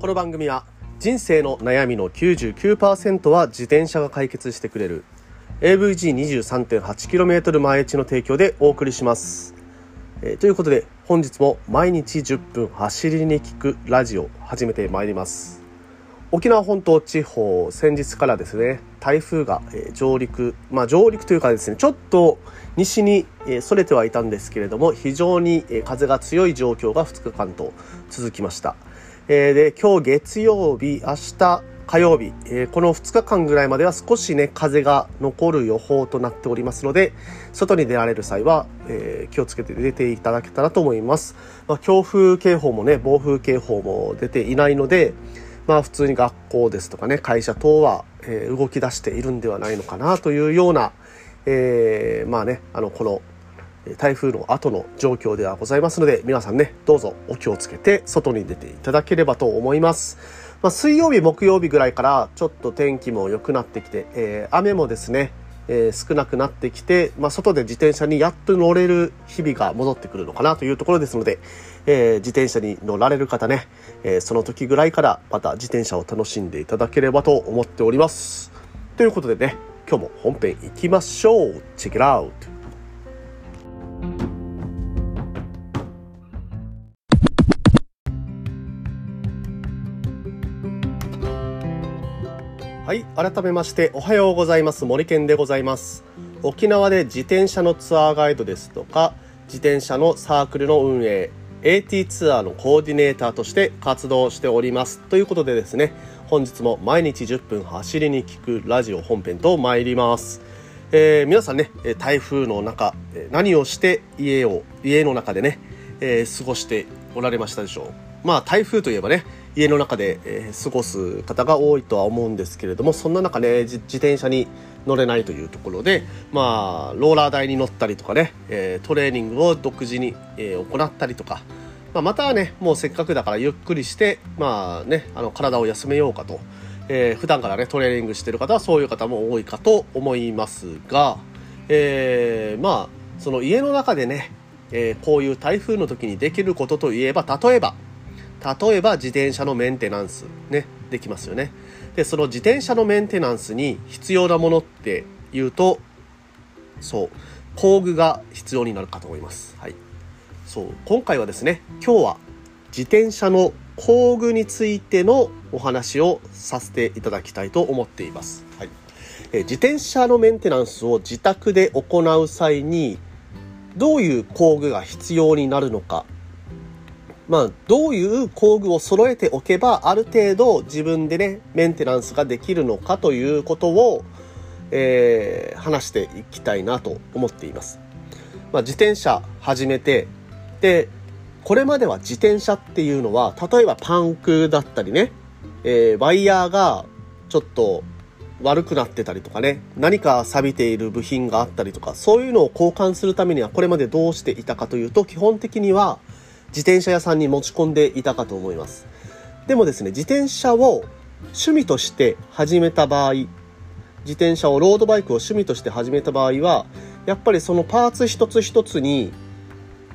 この番組は人生の悩みの99%は自転車が解決してくれる AVG23.8km 毎日の提供でお送りします、えーということで本日も毎日10分走りに聞くラジオ始めてまいります。沖縄本島地方先日からですね台風がえ上陸まあ上陸というかですねちょっと西にえそれてはいたんですけれども非常にえ風が強い状況が2日間と続きました。えーで今日月曜日明日火曜日、えーこの2日間ぐらいまでは少しね風が残る予報となっておりますので外に出られる際は、えー気をつけて出ていただけたらと思います、まあ、強風警報もね暴風警報も出ていないのでまあ普通に学校ですとかね会社等は、え動き出しているんではないのかなというような、えまあねあのこの台風の後の状況ではございますので皆さんねどうぞお気をつけて外に出ていただければと思います、まあ、水曜日木曜日ぐらいからちょっと天気も良くなってきて、えー雨もですね、えー少なくなってきて、まあ、外で自転車にやっと乗れる日々が戻ってくるのかなというところですので、えー自転車に乗られる方ね、えーその時ぐらいからまた自転車を楽しんでいただければと思っております。ということでね今日も本編行きましょう。Check it out! はい改めましておはようございます。森健でございます。沖縄で自転車のツアーガイドですとか自転車のサークルの運営 AT ツアーのコーディネーターとして活動しております。ということでですね本日も毎日10分走りに聞くラジオ本編と参ります。えー皆さんね台風の中何をして家を家の中でね、えー過ごしておられましたでしょう。まあ台風といえばね家の中で、え過ごす方が多いとは思うんですけれどもそんな中ねじ自転車に乗れないというところでまあローラー台に乗ったりとかね、えトレーニングを独自に、え行ったりとか、まあ、またはねもうせっかくだからゆっくりしてまあねあの体を休めようかと、えー普段からねトレーニングしてる方はそういう方も多いかと思いますが、えーまあその家の中でね、えーこういう台風の時にできることといえば例えば例えば自転車のメンテナンスねできますよね。でその自転車のメンテナンスに必要なものっていうとそう工具が必要になるかと思います。はい。そう今回はですね今日は自転車の工具についてのお話をさせていただきたいと思っています、はい、え自転車のメンテナンスを自宅で行う際にどういう工具が必要になるのかまあ、どういう工具を揃えておけばある程度自分でねメンテナンスができるのかということを、えー話していきたいなと思っています、まあ、自転車始めてでこれまでは自転車っていうのは例えばパンクだったりね、えーワイヤーがちょっと悪くなってたりとかね何か錆びている部品があったりとかそういうのを交換するためにはこれまでどうしていたかというと基本的には自転車屋さんに持ち込んでいたかと思います。でもですね自転車を趣味として始めた場合自転車をロードバイクを趣味として始めた場合はやっぱりそのパーツ一つ一つに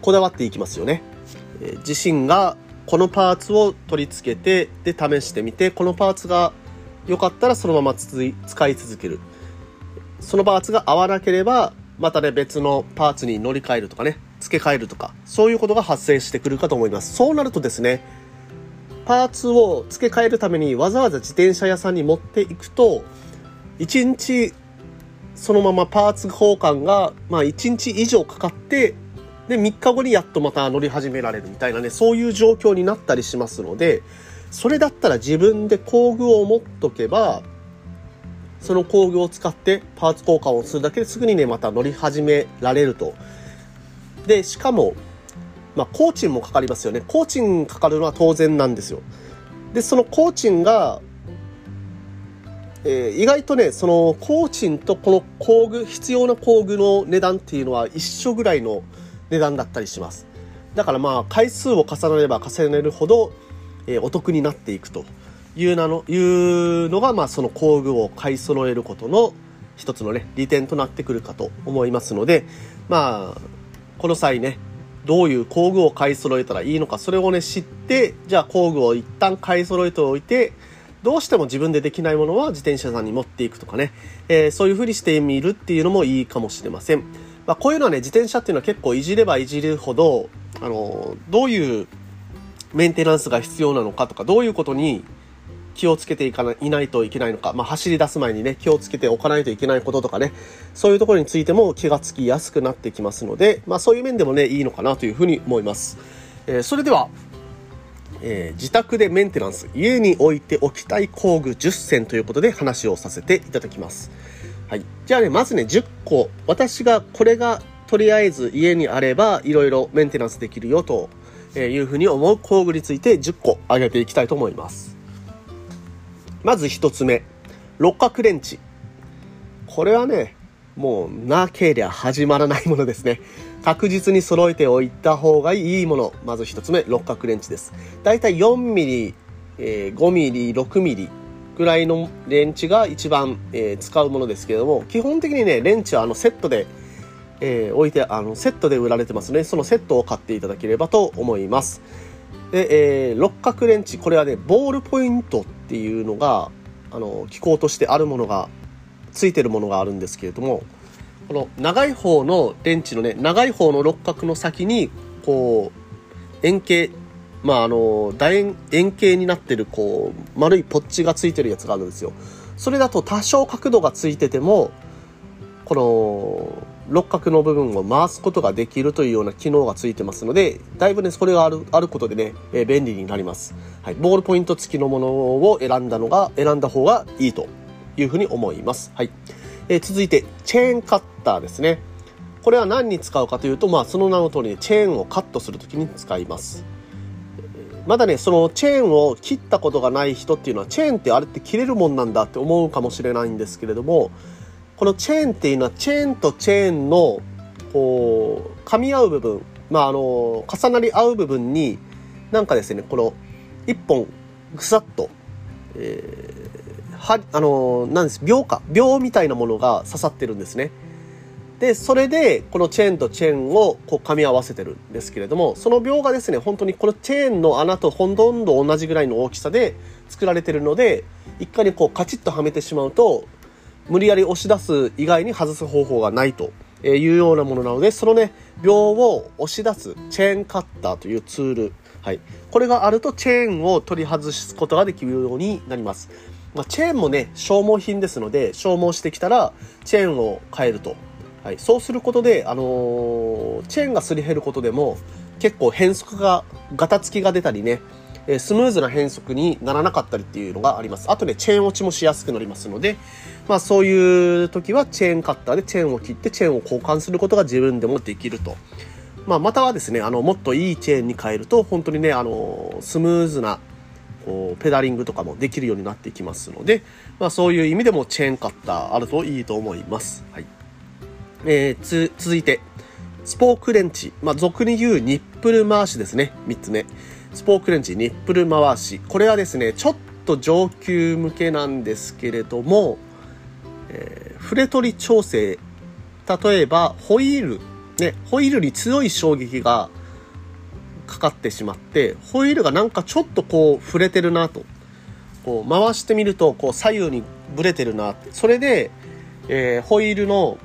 こだわっていきますよね、え自身がこのパーツを取り付けてで試してみてこのパーツが良かったらそのまま続い使い続ける。そのパーツが合わなければまたね別のパーツに乗り換えるとかね。付け替えるとかそういうことが発生してくるかと思います。そうなるとですねパーツを付け替えるためにわざわざ自転車屋さんに持っていくと1日そのままパーツ交換がまあ1日以上かかってで3日後にやっとまた乗り始められるみたいなねそういう状況になったりしますのでそれだったら自分で工具を持っとけばその工具を使ってパーツ交換をするだけですぐにねまた乗り始められるとでしかもまあ工賃もかかりますよね。工賃かかるのは当然なんですよ。でその工賃がえー意外とねその工賃とこの工具必要な工具の値段っていうのは一緒ぐらいの値段だったりします。だからまあ回数を重ねれば重ねるほど、えーお得になっていくというなのいうのがまあその工具を買い揃えることの一つのね利点となってくるかと思いますのでまあこの際ねどういう工具を買い揃えたらいいのか、それをね、知って、じゃあ工具を一旦買い揃えておいて、どうしても自分でできないものは自転車さんに持っていくとかね、えー、そういう風にしてみるっていうのもいいかもしれません。まあ、こういうのはね、自転車っていうのは結構いじればいじるほど、あの、どういうメンテナンスが必要なのかとか、どういうことに気をつけていかないいないといけないのか、まあ、走り出す前にね、気をつけておかないといけないこととかね、そういうところについても気がつきやすくなってきますので、まあ、そういう面でもね、いいのかなというふうに思います。えー、それでは、えー、自宅でメンテナンス、家に置いておきたい工具10選ということで話をさせていただきます。はい。じゃあね、まずね、10個、私がこれがとりあえず家にあれば、いろいろメンテナンスできるよというふうに思う工具について10個挙げていきたいと思います。まず一つ目、六角レンチ。これはね、もうなけりゃ始まらないものですね。確実に揃えておいた方がいいもの。まず一つ目、六角レンチです。だいたい4ミリ、えー、5ミリ、6ミリぐらいのレンチが一番、えー、使うものですけれども、基本的にね、レンチはあのセットで、えー、置いて、あの、セットで売られてますね。そのセットを買っていただければと思います。で、えー、六角レンチ、これはね、ボールポイントっていうのが、あの、機構としてあるものが、ついてるものがあるんですけれども、この長い方のレンチのね、長い方の六角の先に、こう、円形、まあ、あの、楕円、円形になってる、こう、丸いポッチがついてるやつがあるんですよ。それだと多少角度がついてても、この、六角の部分を回すことができるというような機能がついてますので、だいぶね、それがある、あることでね、えー、便利になります。はい。ボールポイント付きのものを選んだのが、選んだ方がいいというふうに思います。はい。えー、続いて、チェーンカッターですね。これは何に使うかというと、まあ、その名の通り、ね、チェーンをカットするときに使います。まだね、そのチェーンを切ったことがない人っていうのは、チェーンってあれって切れるもんなんだって思うかもしれないんですけれども、このチェーンっていうのはチェーンとチェーンのこう噛み合う部分、まあ、あの重なり合う部分になんかですねこの一本ぐさっと、えー、はあのなんです秒か秒みたいなものが刺さってるんですね。でそれでこのチェーンとチェーンをこう噛み合わせてるんですけれどもその秒がですね本当にこのチェーンの穴とほとんど同じぐらいの大きさで作られてるので一回にこうカチッとはめてしまうと無理やり押し出す以外に外す方法がないというようなものなので、そのね、秒を押し出すチェーンカッターというツール。はい。これがあるとチェーンを取り外すことができるようになります。まあ、チェーンもね、消耗品ですので、消耗してきたらチェーンを変えると。はい。そうすることで、あのー、チェーンがすり減ることでも、結構変則が、ガタつきが出たりね、スムーズな変速にならなかったりっていうのがあります。あとね、チェーン落ちもしやすくなりますので、まあそういう時はチェーンカッターでチェーンを切ってチェーンを交換することが自分でもできると。まあまたはですね、あの、もっといいチェーンに変えると、本当にね、あの、スムーズな、こう、ペダリングとかもできるようになっていきますので、まあそういう意味でもチェーンカッターあるといいと思います。はい。えー、つ、続いて、スポークレンチ。まあ俗に言うニップル回しですね。3つ目。スポークレンチ、ニップル回し。これはですね、ちょっと上級向けなんですけれども、えー、触れ取り調整。例えば、ホイール。ね、ホイールに強い衝撃がかかってしまって、ホイールがなんかちょっとこう触れてるなと。こう回してみると、こう左右にブレてるなって。それで、えー、ホイールの、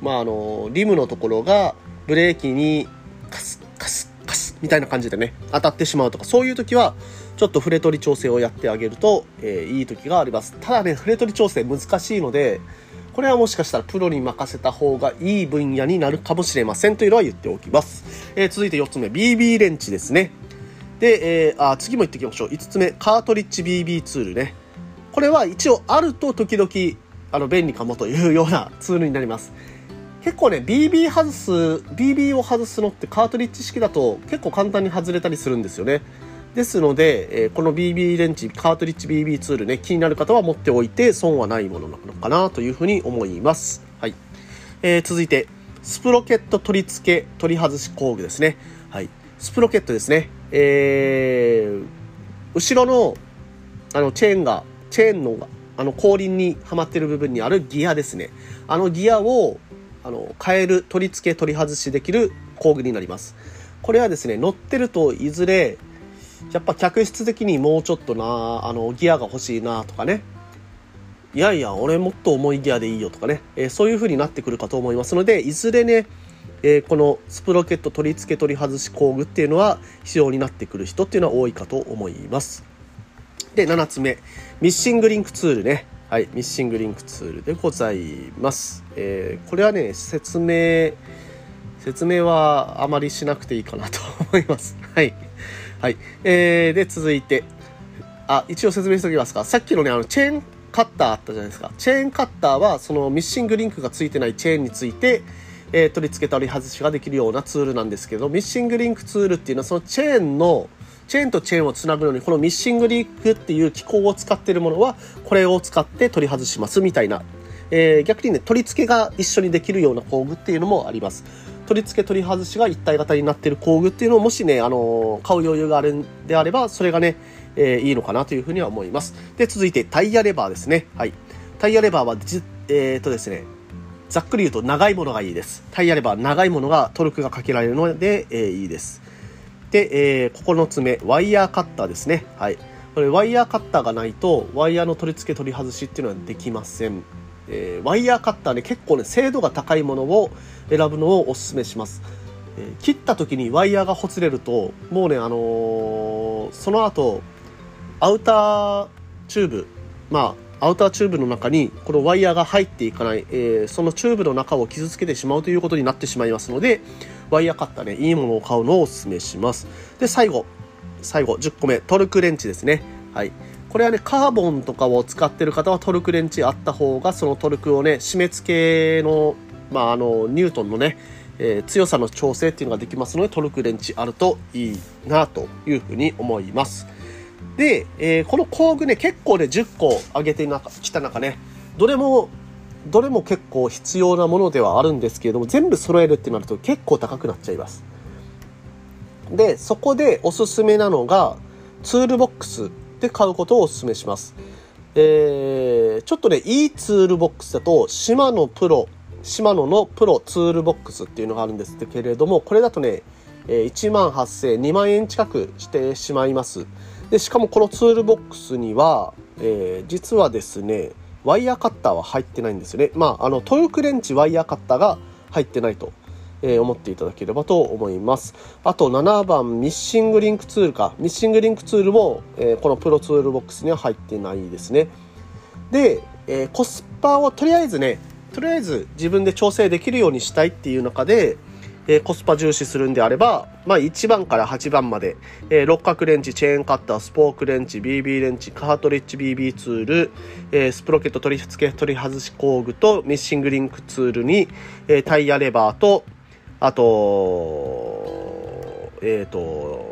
まあ、あの、リムのところがブレーキにカスカスカスみたいな感じでね、当たってしまうとか、そういう時は、ちょっと触れ取り調整をやってあげると、えー、いい時があります。ただね、触れ取り調整難しいので、これはもしかしたらプロに任せた方がいい分野になるかもしれませんというのは言っておきます。えー、続いて4つ目、BB レンチですね。で、えー、あ、次も言っていきましょう。5つ目、カートリッジ BB ツールね。これは一応あると時々、あの、便利かもというようなツールになります。結構ね、BB 外す、BB を外すのってカートリッジ式だと結構簡単に外れたりするんですよね。ですので、えー、この BB レンチ、カートリッジ BB ツールね、気になる方は持っておいて損はないものなのかなというふうに思います。はい。えー、続いて、スプロケット取り付け、取り外し工具ですね。はい。スプロケットですね。えー、後ろの、あの、チェーンが、チェーンの、あの、後輪にはまっている部分にあるギアですね。あのギアを、あの、変える、取り付け、取り外しできる工具になります。これはですね、乗ってるといずれ、やっぱ客室的にもうちょっとな、あの、ギアが欲しいなとかね。いやいや、俺もっと重いギアでいいよとかね。えー、そういう風になってくるかと思いますので、いずれね、えー、このスプロケット取り付け取り外し工具っていうのは必要になってくる人っていうのは多いかと思います。で、7つ目。ミッシングリンクツールね。はい、ミッシングリンクツールでございます。えー、これはね、説明、説明はあまりしなくていいかなと思います。はい。はい。えー、で、続いて、あ、一応説明しておきますか。さっきのね、あの、チェーンカッターあったじゃないですか。チェーンカッターは、そのミッシングリンクがついてないチェーンについて、えー、取り付けたり外しができるようなツールなんですけど、ミッシングリンクツールっていうのは、そのチェーンの、チェーンとチェーンをつなぐのに、このミッシングリンクっていう機構を使っているものは、これを使って取り外しますみたいな。えー、逆にね、取り付けが一緒にできるような工具っていうのもあります。取り付け取り外しが一体型になっている工具っていうのをもしね、あの、買う余裕があるんであれば、それがね、えー、いいのかなというふうには思います。で、続いてタイヤレバーですね。はい。タイヤレバーはじ、えっ、とですね、ざっくり言うと長いものがいいです。タイヤレバー長いものがトルクがかけられるので、えー、いいです。で、えー、9つ目、ワイヤーカッターですね。はい。これ、ワイヤーカッターがないと、ワイヤーの取り付け取り外しっていうのはできません。えー、ワイヤーカッターね、結構ね、精度が高いものを選ぶのをお勧めします。えー、切った時にワイヤーがほつれると、もうね、あのー、その後、アウターチューブ、まあ、アウターチューブの中にこのワイヤーが入っていかない、えー、そのチューブの中を傷つけてしまうということになってしまいますので、ワイヤーカッターね、いいものを買うのをお勧めします。で、最後、最後、10個目、トルクレンチですね。はい。これはね、カーボンとかを使ってる方はトルクレンチあった方が、そのトルクをね、締め付けの、まあ、あの、ニュートンのね、えー、強さの調整っていうのができますので、トルクレンチあるといいなというふうに思います。で、えー、この工具ね、結構ね、10個上げてきた中ね、どれもどれも結構必要なものではあるんですけれども、全部揃えるってなると結構高くなっちゃいます。で、そこでおすすめなのが、ツールボックスで買うことをおすすめします。えー、ちょっとね、いいツールボックスだと、シマノプロ、シマノのプロツールボックスっていうのがあるんですけれども、これだとね、1万8000、2万円近くしてしまいます。で、しかもこのツールボックスには、えー、実はですね、ワイヤーカッターは入ってないんですよね。まあ、あの、トルクレンチワイヤーカッターが入ってないと、え、思っていただければと思います。あと7番、ミッシングリンクツールか。ミッシングリンクツールも、え、このプロツールボックスには入ってないですね。で、え、コスパをとりあえずね、とりあえず自分で調整できるようにしたいっていう中で、えー、コスパ重視するんであれば、まあ、1番から8番まで、えー、六角レンチ、チェーンカッター、スポークレンチ、BB レンチ、カートリッジ BB ツール、えー、スプロケット取り付け取り外し工具とミッシングリンクツールに、え、タイヤレバーと、あと、えっ、ー、と、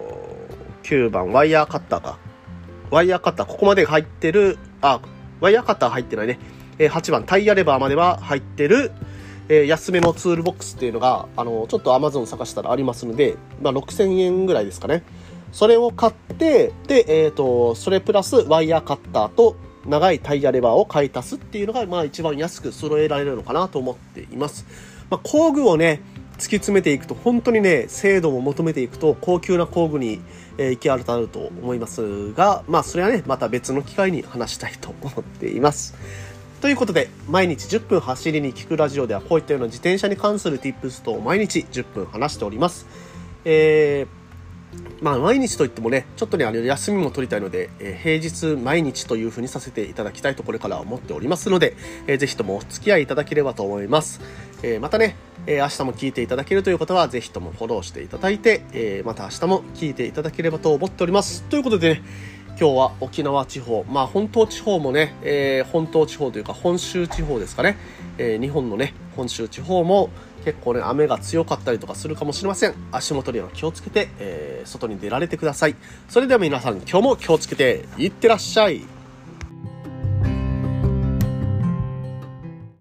9番、ワイヤーカッターか。ワイヤーカッター、ここまで入ってる、あ、ワイヤーカッター入ってないね。え、8番、タイヤレバーまでは入ってる、えー、安めのツールボックスっていうのが、あの、ちょっと Amazon 探したらありますので、まあ、6000円ぐらいですかね。それを買って、で、えっ、ー、と、それプラスワイヤーカッターと長いタイヤレバーを買い足すっていうのが、まあ一番安く揃えられるのかなと思っています。まあ、工具をね、突き詰めていくと、本当にね、精度も求めていくと、高級な工具に、えー、行き当たると思いますが、まあそれはね、また別の機会に話したいと思っています。ということで、毎日10分走りに聞くラジオではこういったような自転車に関する tips と毎日10分話しております。えー、まあ毎日といってもね、ちょっとね、あの休みも取りたいので、えー、平日毎日というふうにさせていただきたいとこれからは思っておりますので、えー、ぜひともお付き合いいただければと思います。えー、またね、えー、明日も聞いていただけるという方は、ぜひともフォローしていただいて、え、また明日も聞いていただければと思っております。ということでね、今日は沖縄地方、まあ本島地方もね、えー、本島地方というか本州地方ですかね、えー、日本のね、本州地方も結構ね、雨が強かったりとかするかもしれません。足元には気をつけて、えー、外に出られてください。それでは皆さん今日も気をつけていってらっしゃい。